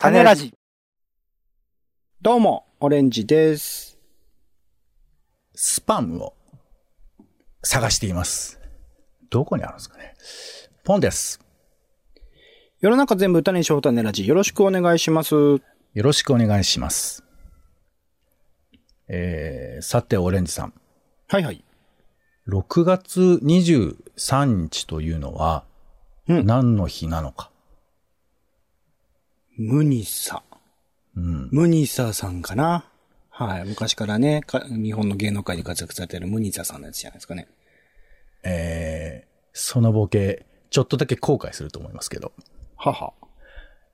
種ラジ。どうも、オレンジです。スパムを探しています。どこにあるんですかね。ポンです。世の中全部種にしよう種ラジ。よろしくお願いします。よろしくお願いします。えー、さて、オレンジさん。はいはい。6月23日というのは、うん何の日なのか。ムニサ。うん。ムニサさんかな？はい。昔からね、か日本の芸能界で活躍されているムニサさんのやつじゃないですかね。えー、そのボケ、ちょっとだけ後悔すると思いますけど。はは。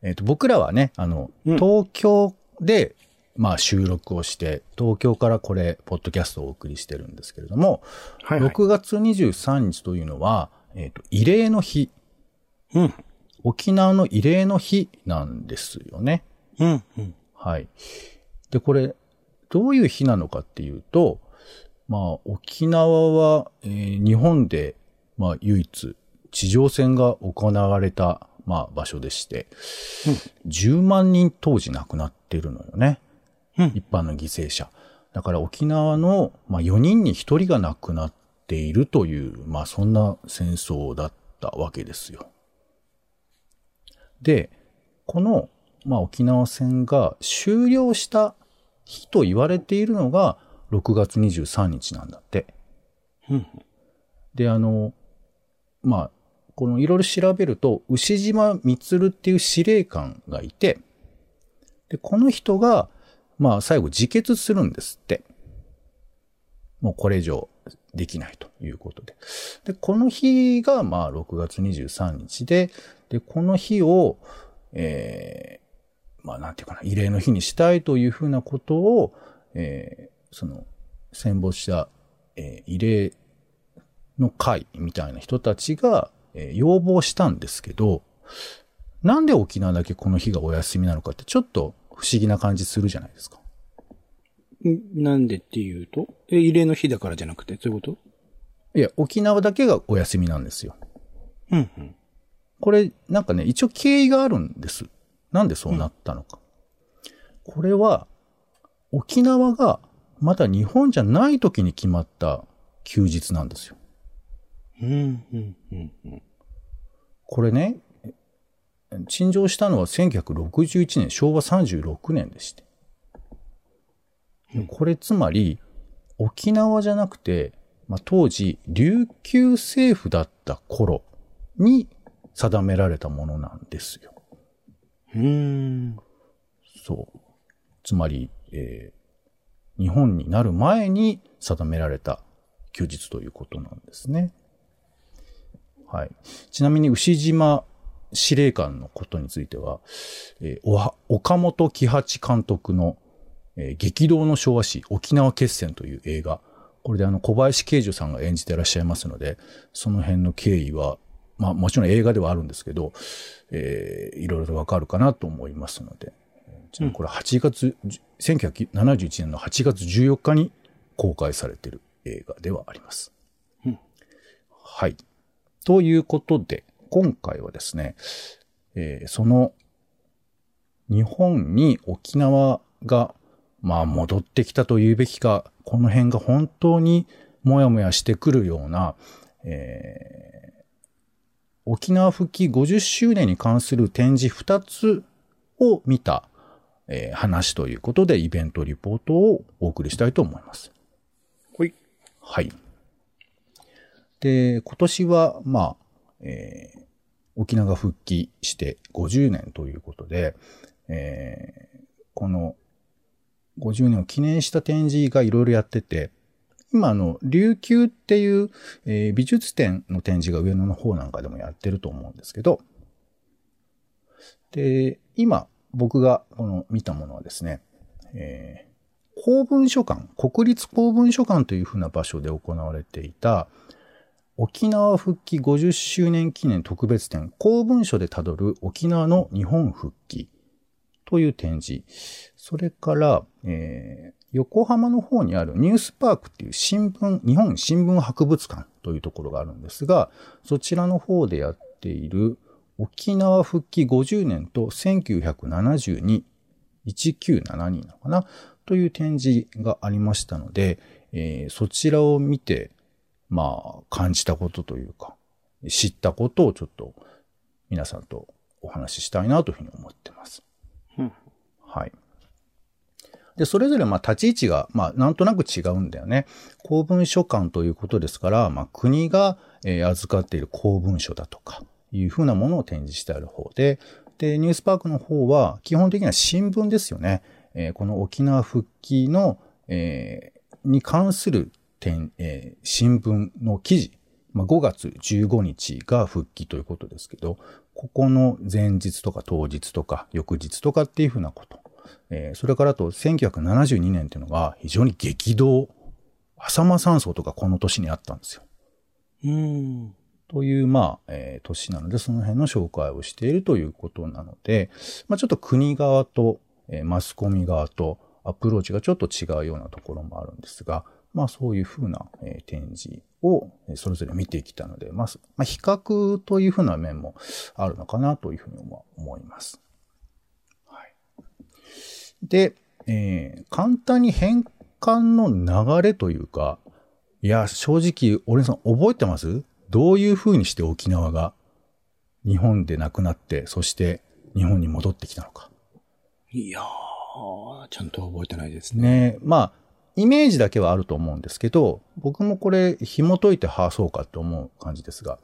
えっ、と、僕らはね、あの、うん東京で、まあ収録をして、東京からこれ、ポッドキャストをお送りしてるんですけれども、はいはい。6月23日というのは、えっ、と、慰霊の日、うん。沖縄の慰霊の日なんですよね。うん。うん。はい。で、これ、どういう日なのかっていうと、まあ、沖縄は、えー日本で、まあ、唯一、地上戦が行われた、まあ、場所でして、10万人当時亡くなってるのよね。うん一般の犠牲者。だから沖縄の、まあ、4人に1人が亡くなっているという、まあ、そんな戦争だったわけですよ。で、この、まあ、沖縄戦が終了した日と言われているのが6月23日なんだって。うんで、あの、まあ、このいろいろ調べると、牛島光っていう司令官がいて、で、この人が、まあ、最後自決するんですって。もうこれ以上できないということで。で、この日が、まあ、6月23日で、で、この日を、えー、まあ、なんていうかな、慰霊の日にしたいというふうなことを、えー、その、戦没した、えー慰霊の会みたいな人たちが、えー要望したんですけど、なんで沖縄だけこの日がお休みなのかってちょっと不思議な感じするじゃないですか。んなんでっていうと？え、慰霊の日だからじゃなくて、そういうこと？いや、沖縄だけがお休みなんですよ。うん。うん。これ、なんかね、一応経緯があるんです。なんでそうなったのか。これは、沖縄がまだ日本じゃない時に決まった休日なんですよ。うん。うん。うん。うん。これね、陳情したのは1961年、昭和36年でして。これつまり、沖縄じゃなくて、まあ、当時、琉球政府だった頃に定められたものなんですよ。うん。そう。つまり、えー日本になる前に定められた休日ということなんですね。はい。ちなみに牛島司令官のことについては、えーおは岡本喜八監督の、えー激動の昭和史沖縄決戦という映画。これであの小林慶樹さんが演じてらっしゃいますので、その辺の経緯は、まあもちろん映画ではあるんですけど、えーいろいろとわかるかなと思いますので、ちなみにこれ8月、1971年の8月14日に公開されている映画ではあります。うんはい。ということで、今回はですね、えーその日本に沖縄が、まあ戻ってきたと言うべきか、この辺が本当にもやもやしてくるような、えー沖縄復帰50周年に関する展示2つを見た、えー話ということでイベントリポートをお送りしたいと思います。ほい。はい。で、今年は、まあ、えー沖縄が復帰して50年ということで、えーこの50年を記念した展示がいろいろやってて、今あの、琉球っていう、えー美術展の展示が上野の方なんかでもやってると思うんですけど、で、今僕がこの見たものはですね、えー公文書館、国立公文書館というふうな場所で行われていた、沖縄復帰50周年記念特別展、公文書でたどる沖縄の日本復帰という展示。それから、えー横浜の方にあるニュースパークっていう新聞、日本新聞博物館というところがあるんですが、そちらの方でやっている沖縄復帰50年と1972、1972なのかなという展示がありましたので、えー、そちらを見て、まあ、感じたことというか、知ったことをちょっと皆さんとお話ししたいなというふうに思ってます。うん、はい。で、それぞれまあ立ち位置がまあなんとなく違うんだよね。公文書館ということですから、まあ国が、え、預かっている公文書だとかいうふうなものを展示してある方で、で、ニュースパークの方は基本的には新聞ですよね。えー、この沖縄復帰の、えー、に関する点、えー、新聞の記事、まあ、5月15日が復帰ということですけど、ここの前日とか当日とか翌日とかっていうふうなこと。えー、それからと1972年っていうのが非常に激動。浅間山荘とかこの年にあったんですよ。うん。という、まあ、えー、年なので、その辺の紹介をしているということなので、まあ、ちょっと国側と、えー、マスコミ側とアプローチがちょっと違うようなところもあるんですが、まあ、そういうふうな、えー、展示をそれぞれ見てきたので、まあ、まあ、比較というふうな面もあるのかなというふうに思います。で、えー、簡単に変換の流れというか、いや、正直、俺さん覚えてます？どういう風にして沖縄が日本で亡くなって、そして日本に戻ってきたのか。いやー、ちゃんと覚えてないですね。ねまあ、イメージだけはあると思うんですけど、僕もこれ紐解いて話そうかって思う感じですが、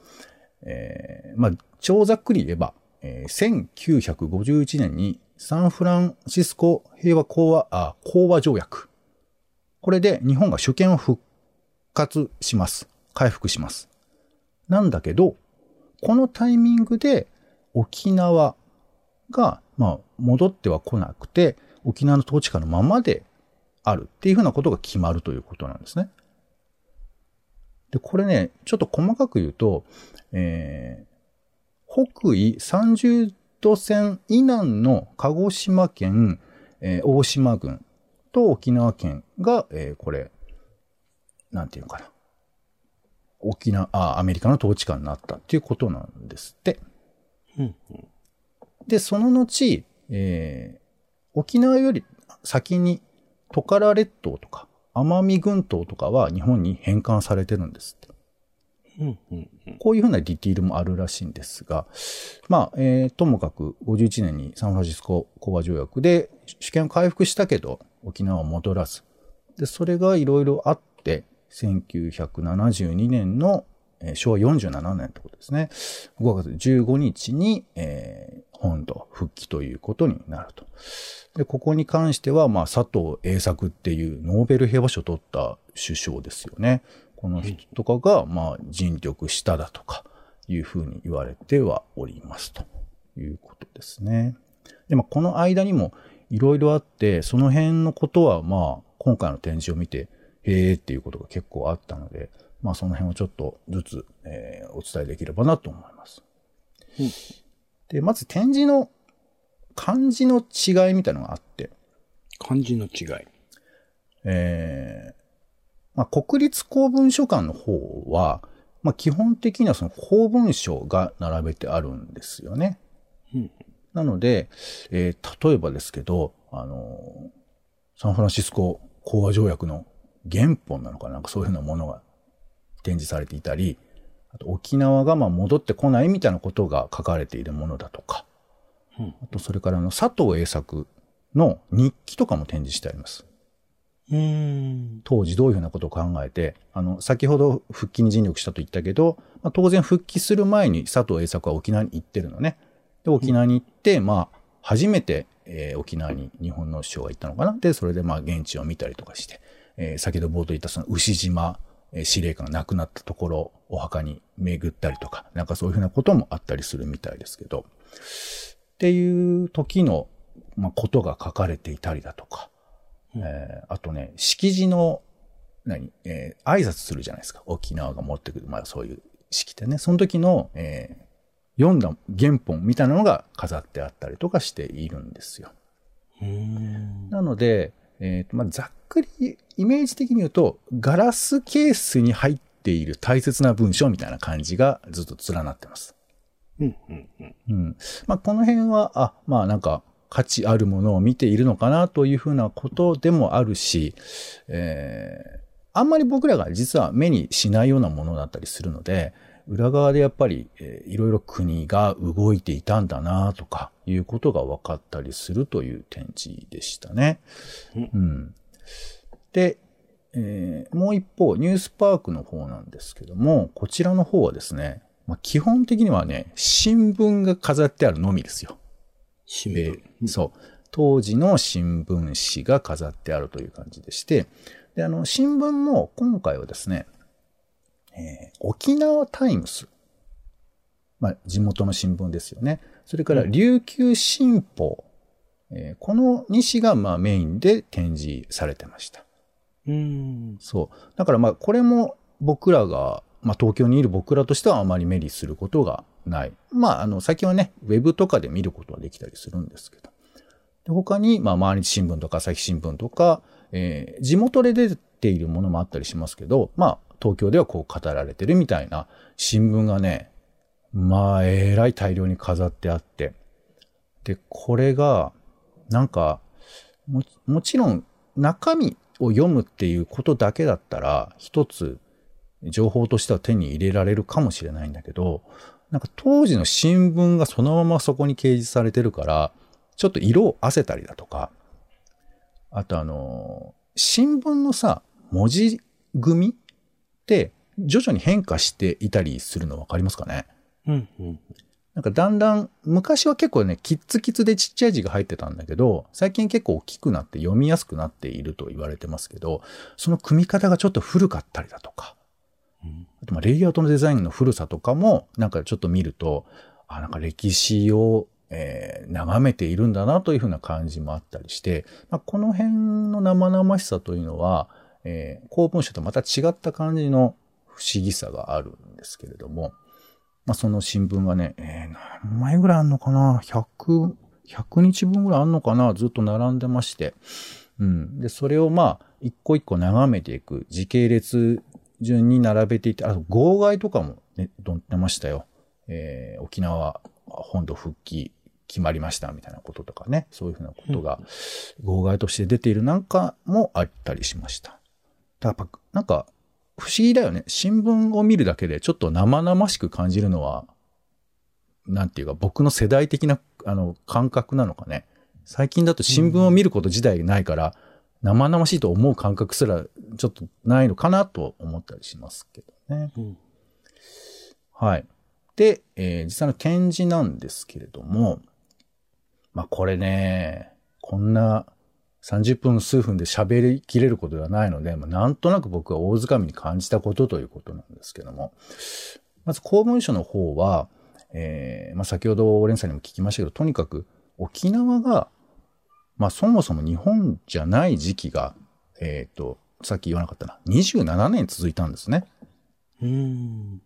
えー、まあ、超ざっくり言えば、えー、1951年にサンフランシスコ平和講和、あ、講和条約。これで日本が主権を復活します。回復します。なんだけど、このタイミングで沖縄が、まあ、戻っては来なくて、沖縄の統治下のままであるっていうふうなことが決まるということなんですね。で、これね、ちょっと細かく言うと、えー、北緯30都線以南の鹿児島県、えー、大島郡と沖縄県が、えー、これ、なんていうのかな。沖縄、あ、アメリカの統治下になったっていうことなんですって。うんで、その後、えー、沖縄より先にトカラ列島とか奄美群島とかは日本に返還されてるんですって。こういうふうなディティールもあるらしいんですが、まあ、えー、ともかく51年にサンフランシスコ講和条約で主権を回復したけど沖縄は戻らず、で、それがいろいろあって、1972年の、えー、昭和47年ってことですね。5月15日に、えー、本土復帰ということになると。で、ここに関しては、まあ、佐藤栄作っていうノーベル平和賞を取った首相ですよね。この人とかが、まあ、尽力しただとか、いうふうに言われてはおりますということですね。で、まあ、この間にもいろいろあって、その辺のことは、まあ、今回の展示を見て、へえっていうことが結構あったので、まあ、その辺をちょっとずつ、えー、お伝えできればなと思います。うん、で、まず展示の漢字の違いみたいなのがあって。漢字の違い。えー、まあ、国立公文書館の方は、まあ、基本的にはその公文書が並べてあるんですよね。うん、なので、えー、例えばですけど、あのサンフランシスコ講和条約の原本なのかなんかそういうふうなものが展示されていたり、あと沖縄がまあ戻ってこないみたいなことが書かれているものだとか、うん、あとそれからあの佐藤栄作の日記とかも展示してあります。当時どういうふうなことを考えて、あの、先ほど復帰に尽力したと言ったけど、まあ、当然復帰する前に佐藤栄作は沖縄に行ってるのね。で、沖縄に行って、うん、まあ、初めて、えー、沖縄に日本の首相が行ったのかな？で、それでまあ現地を見たりとかして、えー、先ほど冒頭言ったその牛島、えー、司令官が亡くなったところ、お墓に巡ったりとか、なんかそういうふうなこともあったりするみたいですけど、っていう時の、まあ、ことが書かれていたりだとか、えー、あとね、式辞の、何、えー、挨拶するじゃないですか。沖縄が持ってくる、まあそういう式でね。その時の、えー、読んだ原本みたいなのが飾ってあったりとかしているんですよ。なので、えーとまあ、ざっくりイメージ的に言うと、ガラスケースに入っている大切な文章みたいな感じがずっと連なってます。うん、うん、うん。うん。まあ、この辺は、あ、まあなんか、価値あるものを見ているのかなというふうなことでもあるし、えー、あんまり僕らが実は目にしないようなものだったりするので、裏側でやっぱり、えーいろいろ国が動いていたんだなとかいうことが分かったりするという展示でしたね。うん。で、えーもう一方、ニュースパークの方なんですけども、こちらの方はですね、まあ、基本的にはね、新聞が飾ってあるのみですよ。新で聞。、そう。当時の新聞紙が飾ってあるという感じでして、で、あの、新聞も今回はですね、えー沖縄タイムス。まあ、地元の新聞ですよね。それから、琉球新報。えーこの2紙が、まあ、メインで展示されてました。うん。そう。だからまあこれも僕らが、まあ東京にいる僕らとしてはあまり目にすることがない。まああの最近はね、ウェブとかで見ることはできたりするんですけど。で他に、まあ毎日新聞とか朝日新聞とか、えー地元で出ているものもあったりしますけど、まあ東京ではこう語られてるみたいな新聞がね、まあえらい大量に飾ってあって。で、これが、なんか、ももちろん中身を読むっていうことだけだったら、一つ情報としては手に入れられるかもしれないんだけど、なんか当時の新聞がそのままそこに掲示されてるから、ちょっと色を褪せたりだとか、あとあの、新聞のさ、文字組みって徐々に変化していたりするの分かりますかね？うん、うん。なんかだんだん、昔は結構ね、キッツキツでちっちゃい字が入ってたんだけど、最近結構大きくなって読みやすくなっていると言われてますけど、その組み方がちょっと古かったりだとか、うんあとまあレイアウトのデザインの古さとかも、なんかちょっと見ると、あ、なんか歴史を、えー眺めているんだなというふうな感じもあったりして、まあ、この辺の生々しさというのは、えー公文書とまた違った感じの不思議さがあるんですけれども、まあ、その新聞がね、えー何枚ぐらいあんのかな ?100、100日分ぐらいあんのかな？ずっと並んでまして。うん。で、それをまあ、一個一個眺めていく、時系列順に並べていって、あと、号外とかもね、載ってましたよ。えー沖縄本土復帰決まりましたみたいなこととかね、そういうふうなことが、号外として出ているなんかもあったりしました。だからやっぱ、なんか、不思議だよね。新聞を見るだけでちょっと生々しく感じるのは、なんていうか僕の世代的なあの感覚なのかね。最近だと新聞を見ること自体ないから、生々しいと思う感覚すらちょっとないのかなと思ったりしますけどね。うんはい。で、えー実際の展示なんですけれども、まあこれね、こんな30分数分で喋りきれることではないので、まあ、なんとなく僕は大掴みに感じたことということなんですけども、まず公文書の方は、えーまあ先ほどオレンさんにも聞きましたけど、とにかく沖縄が、まあそもそも日本じゃない時期が、えっ、と、さっき言わなかったな、27年続いたんですね。うん。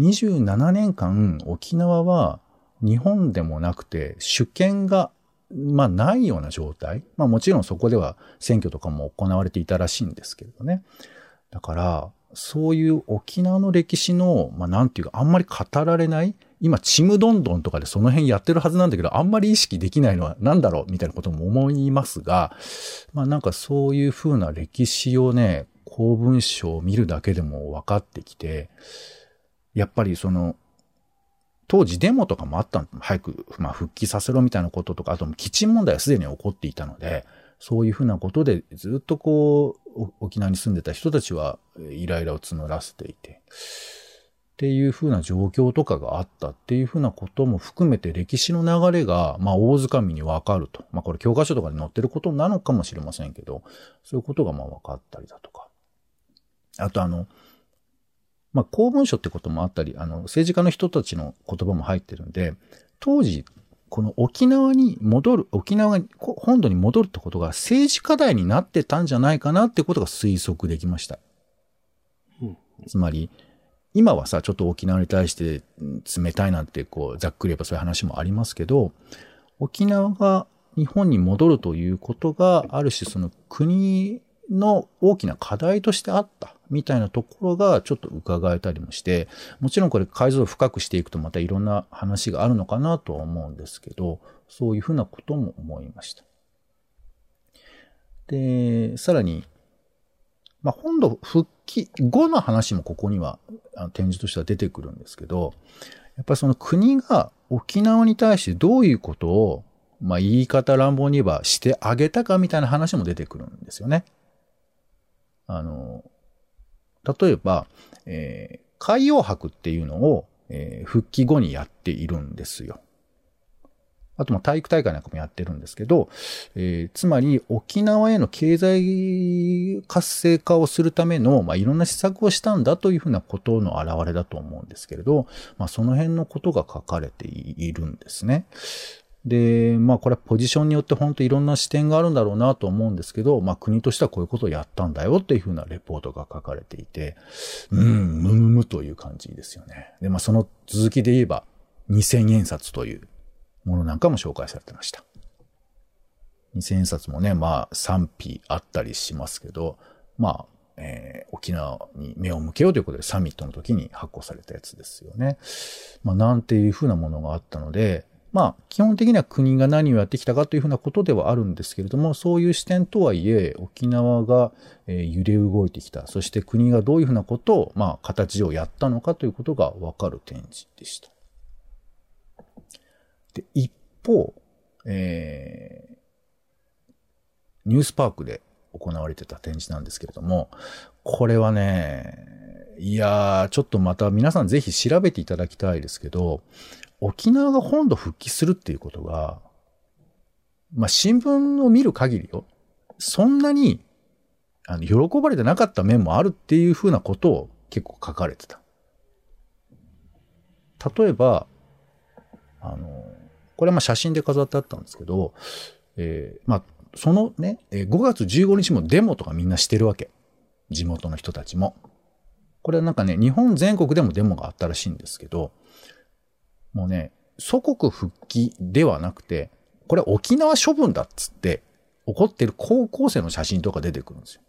27年間沖縄は日本でもなくて主権がまあないような状態。まあもちろんそこでは選挙とかも行われていたらしいんですけれどね。だから、そういう沖縄の歴史の、まあなんていうかあんまり語られない今、ちむどんどんとかでその辺やってるはずなんだけど、あんまり意識できないのは何だろうみたいなことも思いますが、まあなんかそういう風な歴史をね、公文書を見るだけでも分かってきて、やっぱりその、当時デモとかもあったの。早く、まあ、復帰させろみたいなこととか、あと基地問題はすでに起こっていたので、そういうふうなことでずっとこう、沖縄に住んでた人たちはイライラを募らせていて、っていうふうな状況とかがあったっていうふうなことも含めて歴史の流れが、まあ、大掴みにわかると。まあ、これ教科書とかに載ってることなのかもしれませんけど、そういうことがまあ分かったりだとか。あとあの、まあ、公文書ってこともあったり、あの、政治家の人たちの言葉も入ってるんで、当時、この沖縄に戻る、沖縄に、こ本土に戻るってことが政治課題になってたんじゃないかなってことが推測できました。うんつまり、今はさ、ちょっと沖縄に対して冷たいなんて、こう、ざっくり言えばそういう話もありますけど、沖縄が日本に戻るということが、ある種その国の大きな課題としてあった。みたいなところがちょっと伺えたりもして、もちろんこれ解像度深くしていくとまたいろんな話があるのかなとは思うんですけど、そういうふうなことも思いました。で、さらに、まあ、本土復帰後の話もここには展示としては出てくるんですけど、やっぱりその国が沖縄に対してどういうことを、まあ、言い方乱暴に言えばしてあげたかみたいな話も出てくるんですよね。あの、例えば、えー海洋博っていうのを、えー復帰後にやっているんですよ。あと、まあ体育大会なんかもやってるんですけど、えーつまり沖縄への経済活性化をするための、まあ、いろんな施策をしたんだというふうなことの表れだと思うんですけれど、まあ、その辺のことが書かれているんですね。で、まあこれはポジションによって本当いろんな視点があるんだろうなと思うんですけど、まあ国としてはこういうことをやったんだよっていうふうなレポートが書かれていて、うん、むむむという感じですよね。で、まあその続きで言えば、2000円札というものなんかも紹介されてました。2000円札もね、まあ賛否あったりしますけど、まあ、えー沖縄に目を向けようということでサミットの時に発行されたやつですよね。まあなんていうふうなものがあったので、まあ基本的には国が何をやってきたかというふうなことではあるんですけれども、そういう視点とはいえ、沖縄が、え揺れ動いてきた。そして国がどういうふうなことを、まあ形上やったのかということがわかる展示でした。で、一方、えーニュースパークで行われてた展示なんですけれども、これはね、いやー、ちょっとまた皆さんぜひ調べていただきたいですけど、沖縄が本土復帰するっていうことが、まあ、新聞を見る限りよ、そんなに、あの、喜ばれてなかった面もあるっていうふうなことを結構書かれてた。例えば、あの、これはまあ写真で飾ってあったんですけど、えーまあ、そのね、5月15日もデモとかみんなしてるわけ。地元の人たちも。これはなんかね、日本全国でもデモがあったらしいんですけど、もうね、祖国復帰ではなくて、これ沖縄処分だっつって、怒ってる高校生の写真とか出てくるんですよ。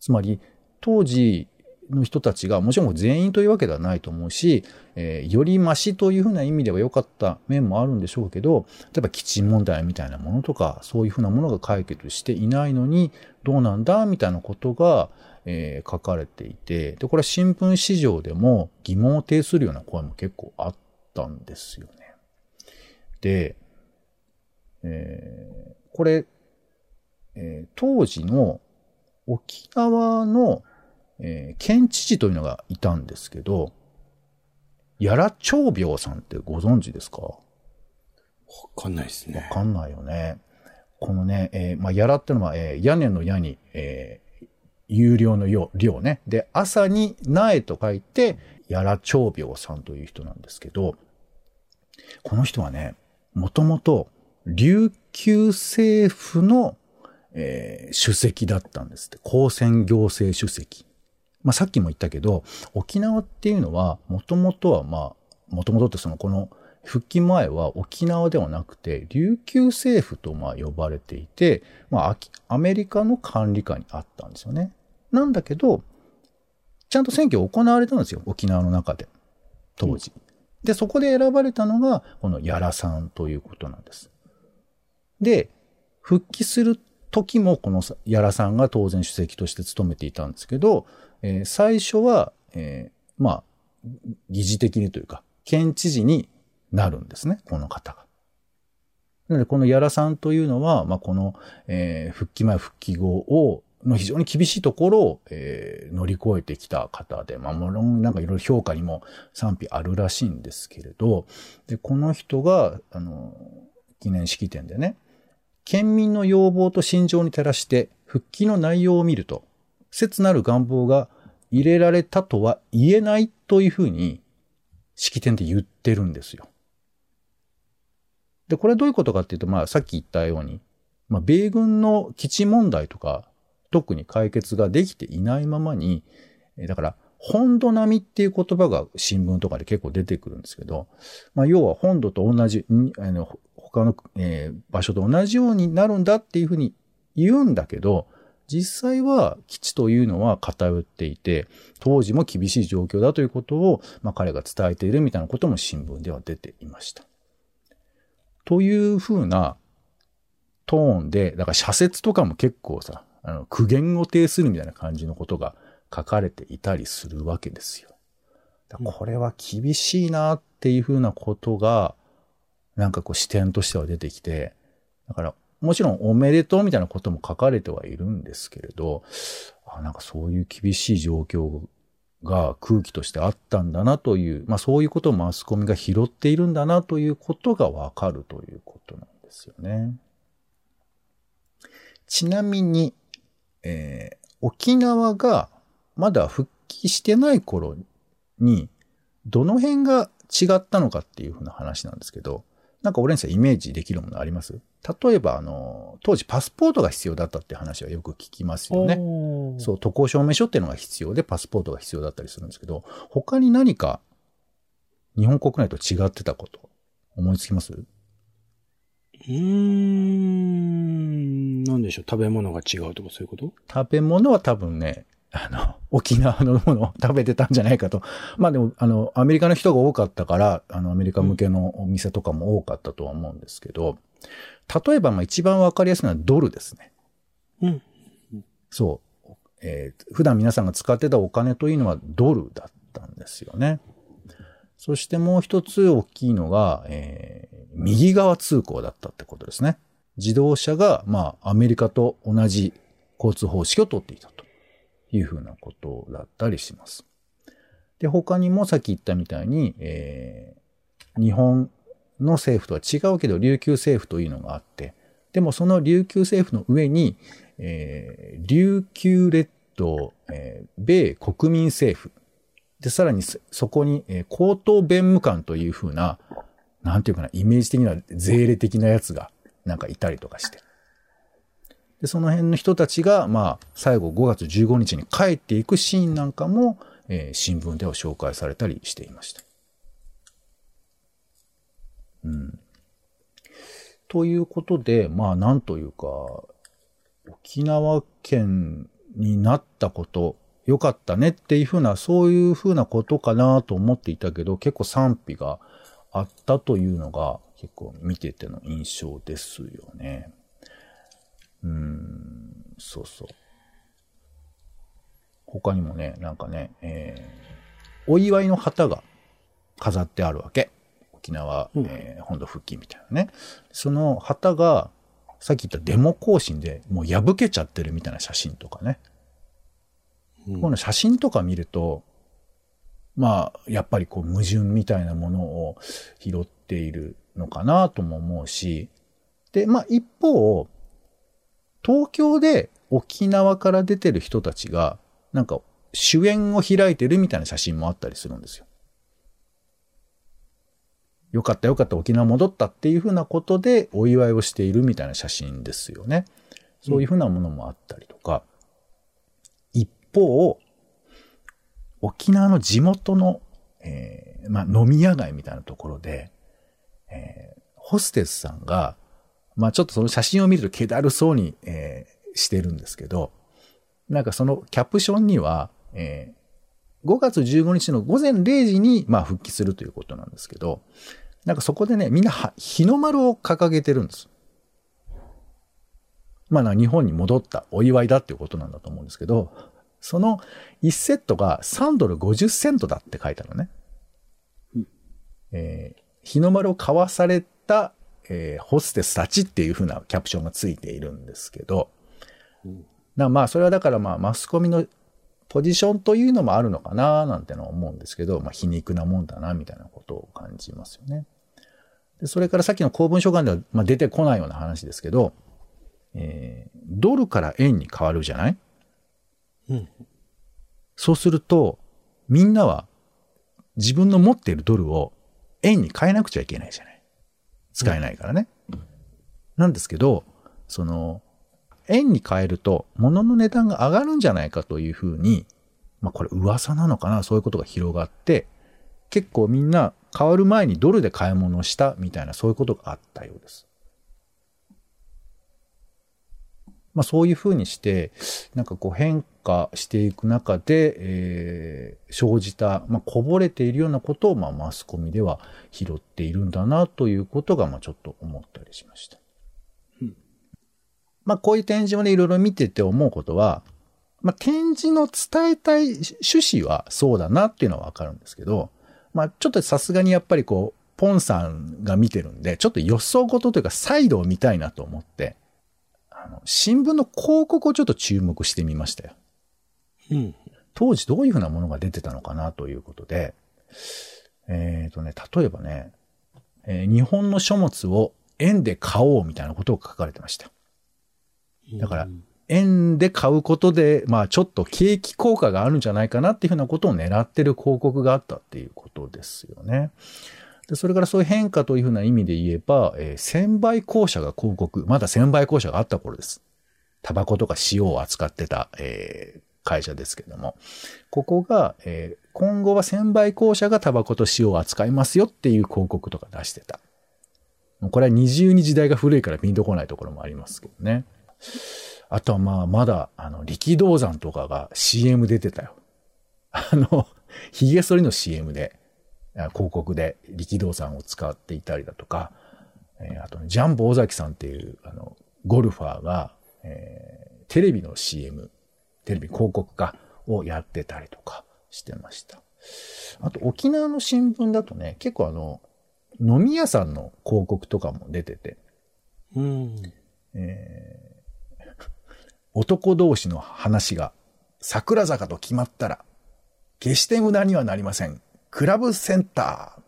つまり、当時の人たちが、もちろん全員というわけではないと思うし、えーよりマシというふうな意味では良かった面もあるんでしょうけど、例えば基地問題みたいなものとか、そういうふうなものが解決していないのに、どうなんだみたいなことが、えー書かれていて、で、これは新聞市場でも疑問を呈するような声も結構あったんですよね。で、えーこれ、えー当時の沖縄の、えー県知事というのがいたんですけど、やら長病さんってご存知ですか？わかんないですねわ。かんないよね。このね、えーまあ、やらってのは、えー屋根の屋に、えー有料のよ量ね。で、朝に苗と書いて、やら長病さんという人なんですけど、この人はね、もともと琉球政府の、えー主席だったんですって。公選行政主席。まあ、さっきも言ったけど、沖縄っていうのは、もともとはまあ、もともとってその、この、復帰前は沖縄ではなくて、琉球政府とまあ呼ばれていて、まあ、アキアメリカの管理下にあったんですよね。なんだけど、ちゃんと選挙行われたんですよ、沖縄の中で。当時。で、そこで選ばれたのが、このヤラさんということなんです。で、復帰する時も、このヤラさんが当然主席として務めていたんですけど、えー最初は、えーまあ、疑似的にというか、県知事になるんですね、この方が。なので、このヤラさんというのは、まあ、この、えー復帰前、復帰後を、の非常に厳しいところを、えー乗り越えてきた方で、まあ、もろんなんかいろいろ評価にも賛否あるらしいんですけれど、で、この人が、あの、記念式典でね、県民の要望と心情に照らして、復帰の内容を見ると、切なる願望が入れられたとは言えないというふうに、式典で言ってるんですよ。で、これはどういうことかっていうと、まあ、さっき言ったように、まあ、米軍の基地問題とか、特に解決ができていないままに、だから、本土並みっていう言葉が新聞とかで結構出てくるんですけど、まあ、要は本土と同じ、あの他の、えー場所と同じようになるんだっていうふうに言うんだけど、実際は基地というのは偏っていて、当時も厳しい状況だということを、まあ、彼が伝えているみたいなことも新聞では出ていました。というふうなトーンで、だから社説とかも結構さ、あの苦言を呈するみたいな感じのことが書かれていたりするわけですよ。これは厳しいなっていうふうなことが、なんかこう視点としては出てきて、だからもちろんおめでとうみたいなことも書かれてはいるんですけれど、あなんかそういう厳しい状況が空気としてあったんだなという、まあそういうことをマスコミが拾っているんだなということがわかるということなんですよね。ちなみに、えー、沖縄がまだ復帰してない頃に、どの辺が違ったのかっていうふうな話なんですけど、なんかオレンジさんイメージできるものあります？例えば、あの、当時パスポートが必要だったって話はよく聞きますよね。そう、渡航証明書っていうのが必要で、パスポートが必要だったりするんですけど、他に何か日本国内と違ってたこと思いつきます？うーん、なんでしょう、食べ物が違うとかそういうこと？食べ物は多分ね、あの、沖縄のものを食べてたんじゃないかと。まあでも、あの、アメリカの人が多かったから、あの、アメリカ向けのお店とかも多かったとは思うんですけど、例えば、まあ一番わかりやすいのはドルですね。うん。そう。えー、普段皆さんが使ってたお金というのはドルだったんですよね。そしてもう一つ大きいのが、えー、右側通行だったってことですね。自動車が、まあ、アメリカと同じ交通方式をとっていたと。いうふうなことだったりします。で、他にもさっき言ったみたいに、えー、日本の政府とは違うけど、琉球政府というのがあって、でもその琉球政府の上に、えー、琉球列島、えー、米国民政府、で、さらにそこに、えー、高等弁務官というふうな、なんていうかな、イメージ的な税理的なやつが、なんかいたりとかして。で、その辺の人たちが、まあ、最後5月15日に帰っていくシーンなんかも、えー、新聞では紹介されたりしていました。うん。ということで、まあ、なんというか、沖縄県になったこと、良かったねっていうふうな、そういうふうなことかなと思っていたけど、結構賛否があったというのが、結構見てての印象ですよね。うん、そうそう。他にもね、なんかね、えー、お祝いの旗が飾ってあるわけ。沖縄、うん、えー、本土復帰みたいなね。その旗が、さっき言ったデモ行進でもう破けちゃってるみたいな写真とかね。うん、この写真とか見ると、まあ、やっぱりこう矛盾みたいなものを拾っているのかなとも思うし、で、まあ一方、東京で沖縄から出てる人たちが、なんか主演を開いてるみたいな写真もあったりするんですよ。よかったよかった沖縄戻ったっていうふうなことでお祝いをしているみたいな写真ですよね。そういうふうなものもあったりとか。一方、沖縄の地元の、えー、まあ、飲み屋街みたいなところで、えー、ホステスさんが、まあちょっとその写真を見ると気だるそうに、えー、してるんですけど、なんかそのキャプションには、えー、5月15日の午前0時に、まあ復帰するということなんですけど、なんかそこでね、みんな日の丸を掲げてるんです。まあ日本に戻ったお祝いだっていうことなんだと思うんですけど、その1セットが3ドル50セントだって書いてあるのね。えー、日の丸を買わされたえー、ホステスたちっていう風なキャプションがついているんですけど、うん、まあそれはだからまあマスコミのポジションというのもあるのかななんてのは思うんですけど、まあ皮肉なもんだなみたいなことを感じますよね。でそれからさっきの公文書館では、まあ、出てこないような話ですけど、えー、ドルから円に変わるじゃない、うん、そうすると、みんなは自分の持っているドルを円に変えなくちゃいけないじゃない？使えないからね。なんですけど、その、円に変えると物の値段が上がるんじゃないかというふうに、まあこれ噂なのかな？そういうことが広がって、結構みんな変わる前にドルで買い物をしたみたいなそういうことがあったようです。まあそういうふうにして、なんかこう変化していく中で、えー生じた、まあこぼれているようなことを、まあマスコミでは拾っているんだなということが、まあちょっと思ったりしました。まあこういう展示をね、いろいろ見てて思うことは、まあ展示の伝えたい趣旨はそうだなっていうのはわかるんですけど、まあちょっとさすがにやっぱりこう、ポンさんが見てるんで、ちょっと予想事というかサイドを見たいなと思って、あの、新聞の広告をちょっと注目してみましたよ。うん。当時どういうふうなものが出てたのかなということで、えっ、とね、例えばね、えー日本の書物を円で買おうみたいなことを書かれてました。だから円で買うことで、まあちょっと景気効果があるんじゃないかなっていうふうなことを狙ってる広告があったっていうことですよね。で、それからそういう変化というふうな意味で言えば、えー専売公社が広告、まだ専売公社があった頃です。タバコとか塩を扱ってた、えー会社ですけども、ここが、えー今後は専売公社がタバコと塩を扱いますよっていう広告とか出してた。これは二重に時代が古いからピンとこないところもありますけどね。あとはまあ、まだ、あの、力道山とかが CM 出てたよ。あの、髭剃りの CM で、あ広告で力道山を使っていたりだとか、えーあとね、ジャンボ尾崎さんっていう、あの、ゴルファーが、えーテレビの CM、テレビ広告かをやってたりとかしてました。あと、沖縄の新聞だとね、結構あの、飲み屋さんの広告とかも出てて、うん。男同士の話が桜坂と決まったら、決して無駄にはなりません。クラブセンターっ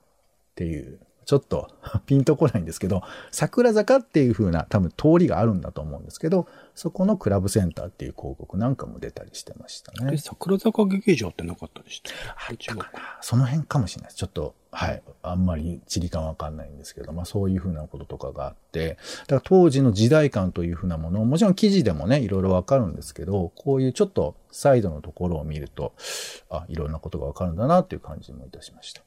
ていう、ちょっと ピンとこないんですけど、桜坂っていう風な多分通りがあるんだと思うんですけど、そこのクラブセンターっていう広告なんかも出たりしてましたねえ、。桜坂劇場ってなかったでした？あったかなその辺かもしれないです。ちょっと、はい。あんまり地理感わかんないんですけど、まあそういうふうなこととかがあって、だから当時の時代感というふうなものを、もちろん記事でもね、いろいろわかるんですけど、こういうちょっとサイドのところを見ると、あ、いろんなことがわかるんだなっていう感じもいたしました。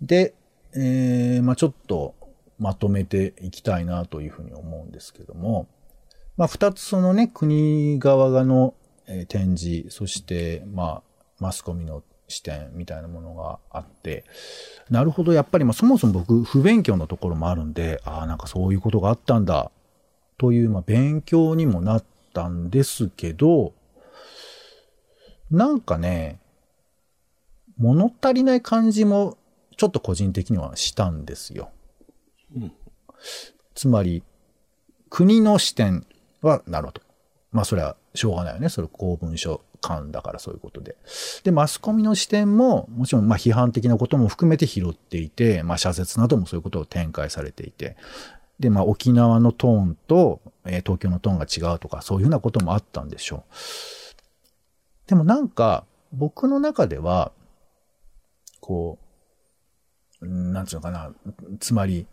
で、えー、まあちょっとまとめていきたいなというふうに思うんですけども、まあ二つそのね、国側がの、展示、そして、まあ、マスコミの視点みたいなものがあって、なるほど、やっぱりまあそもそも僕不勉強のところもあるんで、ああ、なんかそういうことがあったんだ、という、まあ勉強にもなったんですけど、なんかね、物足りない感じもちょっと個人的にはしたんですよ。つまり、国の視点は、なるほど。まあそれはしょうがないよね。それ公文書館だからそういうことで。で、マスコミの視点も、もちろんまあ批判的なことも含めて拾っていて、まあ社説などもそういうことを展開されていて、で、まあ沖縄のトーンと、えー東京のトーンが違うとか、そういうふうなこともあったんでしょう。でもなんか、僕の中では、こう、うんなんつうのかな、つまり、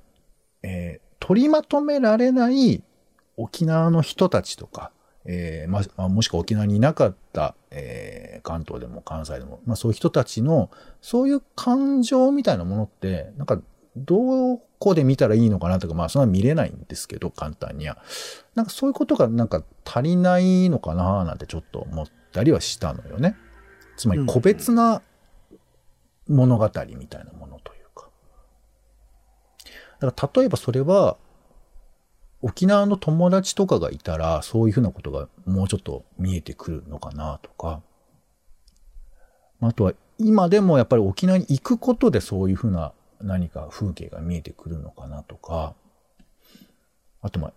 えー取りまとめられない沖縄の人たちとか、えーままあ、もしくは沖縄にいなかった、えー関東でも関西でも、まあそういう人たちの、そういう感情みたいなものって、なんか、どこで見たらいいのかなとか、まあそんな見れないんですけど、簡単には。なんかそういうことがなんか足りないのかななんてちょっと思ったりはしたのよね。つまり個別な物語みたいなものというか。だから例えばそれは、沖縄の友達とかがいたら、そういうふうなことがもうちょっと見えてくるのかなとか。あとは、今でもやっぱり沖縄に行くことでそういうふうな何か風景が見えてくるのかなとか。あと、まあ、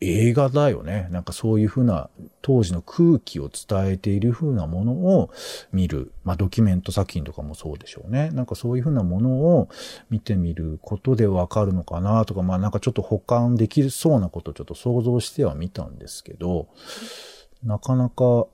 映画だよね。なんかそういうふうな当時の空気を伝えているふうなものを見る。まあドキュメント作品とかもそうでしょうね。なんかそういうふうなものを見てみることでわかるのかなとか、まあなんかちょっと保管できそうなことをちょっと想像してはみたんですけど、なかなか、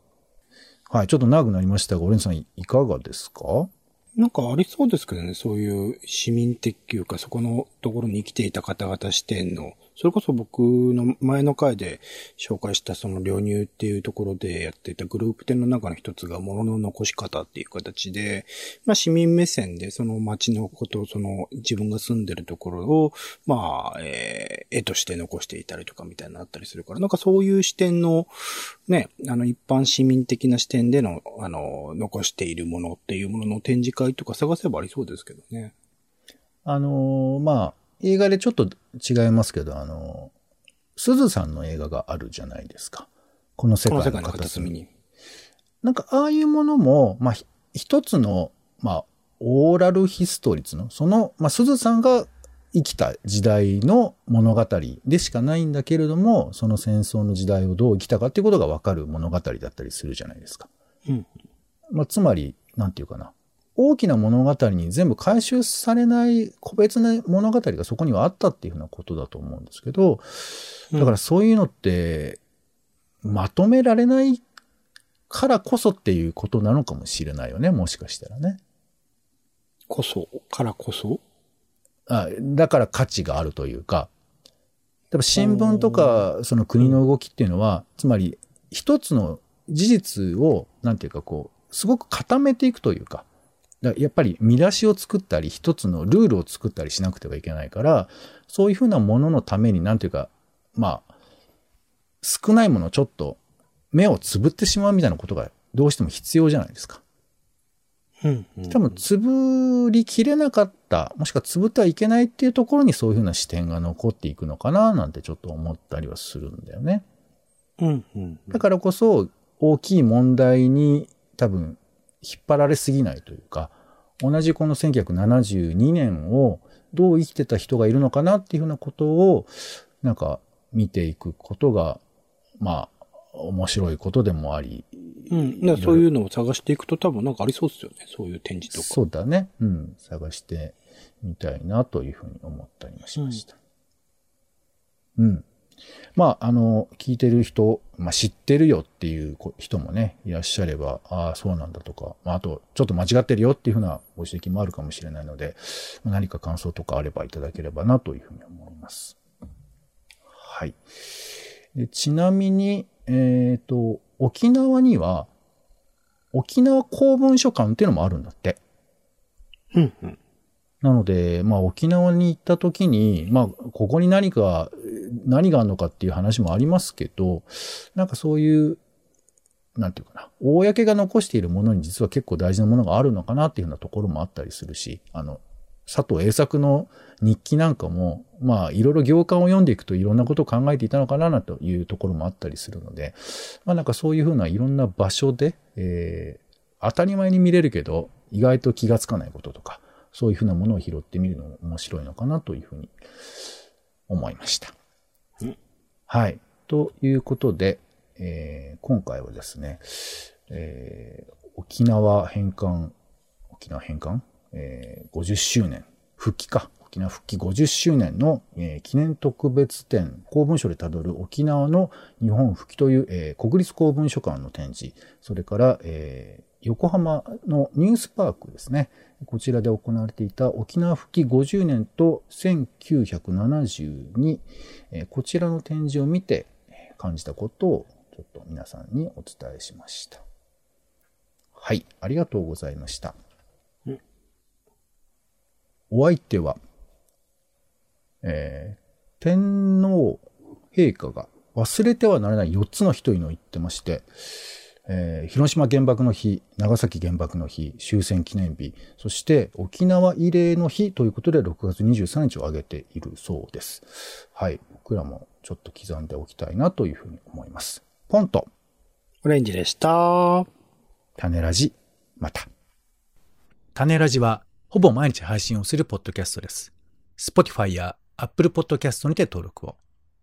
はい、ちょっと長くなりましたが、オレンさんいかがですか？なんかありそうですけどね、そういう市民的いうか、そこのところに生きていた方々視点のそれこそ僕の前の回で紹介したその流入っていうところでやっていたグループ展の中の一つが物の残し方っていう形で、まあ市民目線でその街のこと、その自分が住んでるところを、まあ、えー、絵として残していたりとかみたいなのあったりするから、なんかそういう視点の、ね、あの一般市民的な視点での、あの、残しているものっていうものの展示会とか探せばありそうですけどね。あのー、まあ、映画でちょっと違いますけど、あのー、鈴さんの映画があるじゃないですか。この世界の片隅に。なんか、ああいうものも、まあ、一つの、まあ、オーラルヒストリーの、その、まあ、鈴さんが生きた時代の物語でしかないんだけれども、その戦争の時代をどう生きたかっていうことがわかる物語だったりするじゃないですか。うん。まあ、つまり、なんていうかな。大きな物語に全部回収されない個別な物語がそこにはあったっていうふうなことだと思うんですけど、だからそういうのって、まとめられないからこそっていうことなのかもしれないよね、もしかしたらね。こそ、からこそ？あだから価値があるというか、多分新聞とかその国の動きっていうのは、つまり一つの事実を、なんていうかこう、すごく固めていくというか、やっぱり見出しを作ったり、一つのルールを作ったりしなくてはいけないから、そういうふうなもののために、なんていうか、まあ、少ないものちょっと目をつぶってしまうみたいなことがどうしても必要じゃないですか。うん、うん、多分、つぶりきれなかった、もしくはつぶってはいけないっていうところにそういうふうな視点が残っていくのかな、なんてちょっと思ったりはするんだよね。うん、うん。だからこそ、大きい問題に多分引っ張られすぎないというか、同じこの1972年をどう生きてた人がいるのかなっていうふうなことを、なんか見ていくことが、まあ、面白いことでもあり。うん。そういうのを探していくと多分なんかありそうですよね。そういう展示とか。そうだね。うん。探してみたいなというふうに思ったりもしました。うん、うんまあ、あの、聞いてる人、まあ、知ってるよっていう人もね、いらっしゃれば、ああ、そうなんだとか、まあ、あと、ちょっと間違ってるよっていうふうなご指摘もあるかもしれないので、何か感想とかあればいただければなというふうに思います。はい。でちなみに、えっ、ー、と、沖縄には、沖縄公文書館っていうのもあるんだって。うんうん。なので、まあ沖縄に行った時に、まあここに何か、何があるのかっていう話もありますけど、なんかそういう、なんていうかな、公が残しているものに実は結構大事なものがあるのかなっていうようなところもあったりするし、あの、佐藤栄作の日記なんかも、まあ、いろいろ行間を読んでいくといろんなことを考えていたのかなというところもあったりするので、まあなんかそういうふうないろんな場所で、えー、当たり前に見れるけど、意外と気がつかないこととか、そういうふうなものを拾ってみるのも面白いのかなというふうに思いました。はい。ということで、えー、今回はですね、えー、沖縄返還、沖縄返還、えー、50周年、復帰か。沖縄復帰50周年の、えー、記念特別展、公文書でたどる沖縄の日本復帰という、えー、国立公文書館の展示、それから、えー、横浜のニュースパークですね。こちらで行われていた沖縄復帰50年と1972、こちらの展示を見て感じたことをちょっと皆さんにお伝えしました。はい、ありがとうございました。お相手は、えー、天皇陛下が忘れてはならない4つの人の言ってまして、えー、広島原爆の日、長崎原爆の日、終戦記念日、そして沖縄慰霊の日ということで6月23日を挙げているそうです。はい。僕らもちょっと刻んでおきたいなというふうに思います。ポンと。オレンジでした。種ラジ、また。種ラジは、ほぼ毎日配信をするポッドキャストです。Spotify や Apple Podcast にて登録を。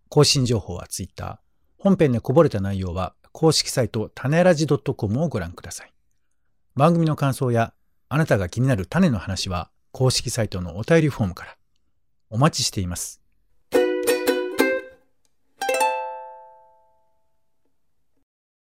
更新情報は Twitter。本編でこぼれた内容は公式サイト種ラジ .com をご覧ください。番組の感想やあなたが気になる種の話は公式サイトのお便りフォームからお待ちしています。